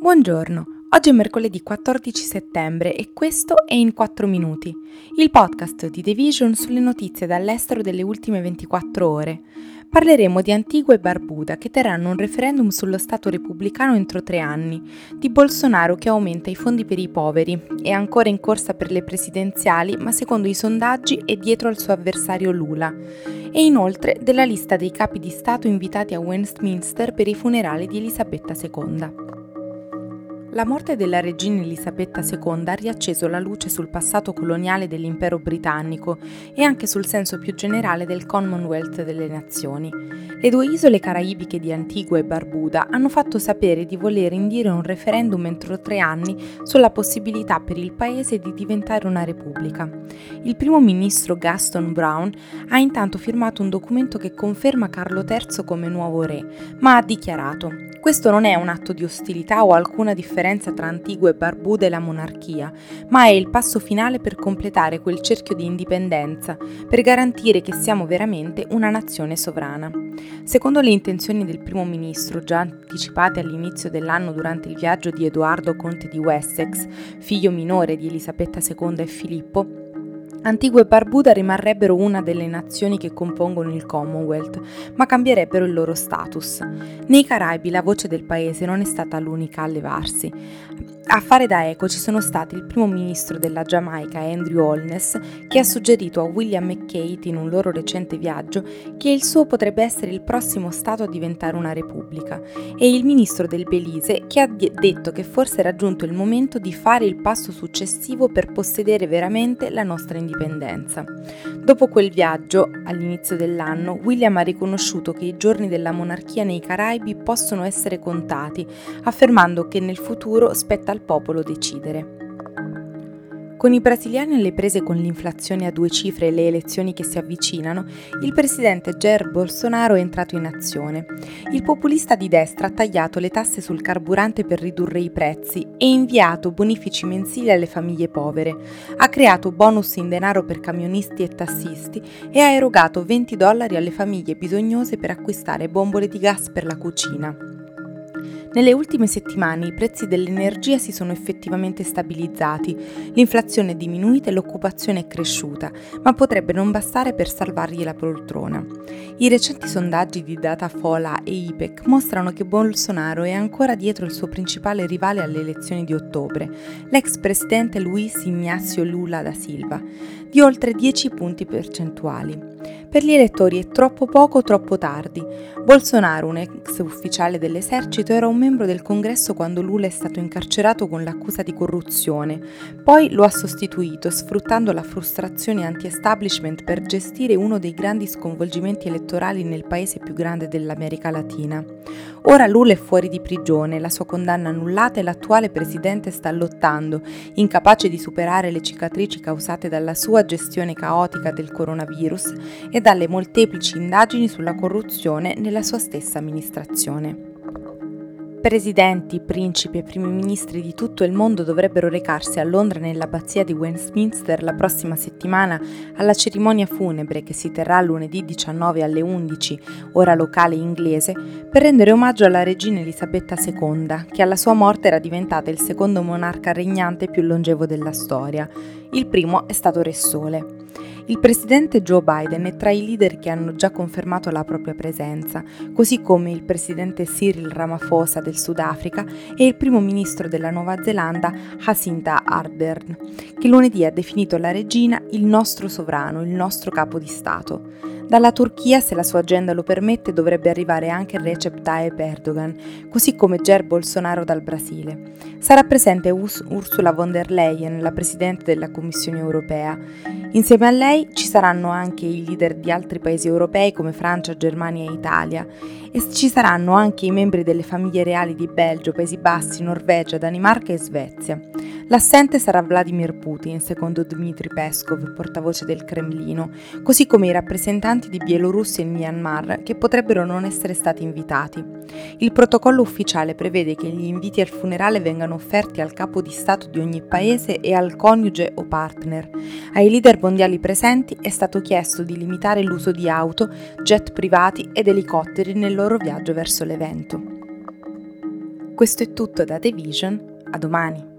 Buongiorno, oggi è mercoledì 14 settembre e questo è In 4 Minuti, il podcast di The Vision sulle notizie dall'estero delle ultime 24 ore. Parleremo di Antigua e Barbuda che terranno un referendum sullo Stato repubblicano entro tre anni, di Bolsonaro che aumenta i fondi per i poveri, è ancora in corsa per le presidenziali ma secondo i sondaggi è dietro al suo avversario Lula, e inoltre della lista dei capi di Stato invitati a Westminster per i funerali di Elisabetta II. La morte della regina Elisabetta II ha riacceso la luce sul passato coloniale dell'impero britannico e anche sul senso più generale del Commonwealth delle nazioni. Le due isole caraibiche di Antigua e Barbuda hanno fatto sapere di voler indire un referendum entro tre anni sulla possibilità per il paese di diventare una repubblica. Il primo ministro Gaston Brown ha intanto firmato un documento che conferma Carlo III come nuovo re, ma ha dichiarato questo non è un atto di ostilità o alcuna differenza tra Antigua e Barbuda e la monarchia, ma è il passo finale per completare quel cerchio di indipendenza, per garantire che siamo veramente una nazione sovrana. Secondo le intenzioni del primo ministro, già anticipate all'inizio dell'anno durante il viaggio di Edoardo Conte di Wessex, figlio minore di Elisabetta II e Filippo, Antigua e Barbuda rimarrebbero una delle nazioni che compongono il Commonwealth, ma cambierebbero il loro status. Nei Caraibi la voce del paese non è stata l'unica a levarsi. A fare da eco ci sono stati il primo ministro della Giamaica Andrew Holness che ha suggerito a William McKay in un loro recente viaggio che il suo potrebbe essere il prossimo Stato a diventare una repubblica e il ministro del Belize che ha detto che forse è raggiunto il momento di fare il passo successivo per possedere veramente la nostra indipendenza. Dopo quel viaggio, all'inizio dell'anno, William ha riconosciuto che i giorni della monarchia nei Caraibi possono essere contati, affermando che nel futuro spetta al popolo decidere. Con i brasiliani alle prese con l'inflazione a due cifre e le elezioni che si avvicinano, il presidente Jair Bolsonaro è entrato in azione. Il populista di destra ha tagliato le tasse sul carburante per ridurre i prezzi e inviato bonifici mensili alle famiglie povere. Ha creato bonus in denaro per camionisti e tassisti e ha erogato 20 dollari alle famiglie bisognose per acquistare bombole di gas per la cucina. Nelle ultime settimane i prezzi dell'energia si sono effettivamente stabilizzati, l'inflazione è diminuita e l'occupazione è cresciuta, ma potrebbe non bastare per salvargli la poltrona. I recenti sondaggi di Datafola e IPEC mostrano che Bolsonaro è ancora dietro il suo principale rivale alle elezioni di ottobre, l'ex presidente Luis Ignacio Lula da Silva, di oltre 10 punti percentuali. Per gli elettori è troppo poco troppo tardi. Bolsonaro, un ex ufficiale dell'esercito, era un membro del congresso quando Lula è stato incarcerato con l'accusa di corruzione. Poi lo ha sostituito, sfruttando la frustrazione anti-establishment per gestire uno dei grandi sconvolgimenti elettorali nel paese più grande dell'America Latina. Ora Lula è fuori di prigione, la sua condanna annullata e l'attuale presidente sta lottando, incapace di superare le cicatrici causate dalla sua gestione caotica del coronavirus e dalle molteplici indagini sulla corruzione nella sua stessa amministrazione. Presidenti, principi e primi ministri di tutto il mondo dovrebbero recarsi a Londra nell'abbazia di Westminster la prossima settimana alla cerimonia funebre che si terrà lunedì 19 alle 11, ora locale inglese, per rendere omaggio alla regina Elisabetta II, che alla sua morte era diventata il secondo monarca regnante più longevo della storia. Il primo è stato Re Sole. Il presidente Joe Biden è tra i leader che hanno già confermato la propria presenza, così come il presidente Cyril Ramaphosa del Sudafrica e il primo ministro della Nuova Zelanda Jacinta Ardern, che lunedì ha definito la regina il nostro sovrano, il nostro capo di Stato. Dalla Turchia, se la sua agenda lo permette, dovrebbe arrivare anche Recep Tayyip Erdogan, così come Jair Bolsonaro dal Brasile. Sarà presente Urs- Ursula von der Leyen, la Presidente della Commissione europea. Insieme a lei ci saranno anche i leader di altri paesi europei come Francia, Germania e Italia e ci saranno anche i membri delle famiglie reali di Belgio, Paesi Bassi, Norvegia, Danimarca e Svezia. L'assente sarà Vladimir Putin, secondo Dmitry Peskov, portavoce del Cremlino, così come i rappresentanti di Bielorussia e Myanmar che potrebbero non essere stati invitati. Il protocollo ufficiale prevede che gli inviti al funerale vengano offerti al capo di Stato di ogni paese e al coniuge o partner. Ai leader mondiali presenti è stato chiesto di limitare l'uso di auto, jet privati ed elicotteri nel loro viaggio verso l'evento. Questo è tutto da The Vision, a domani!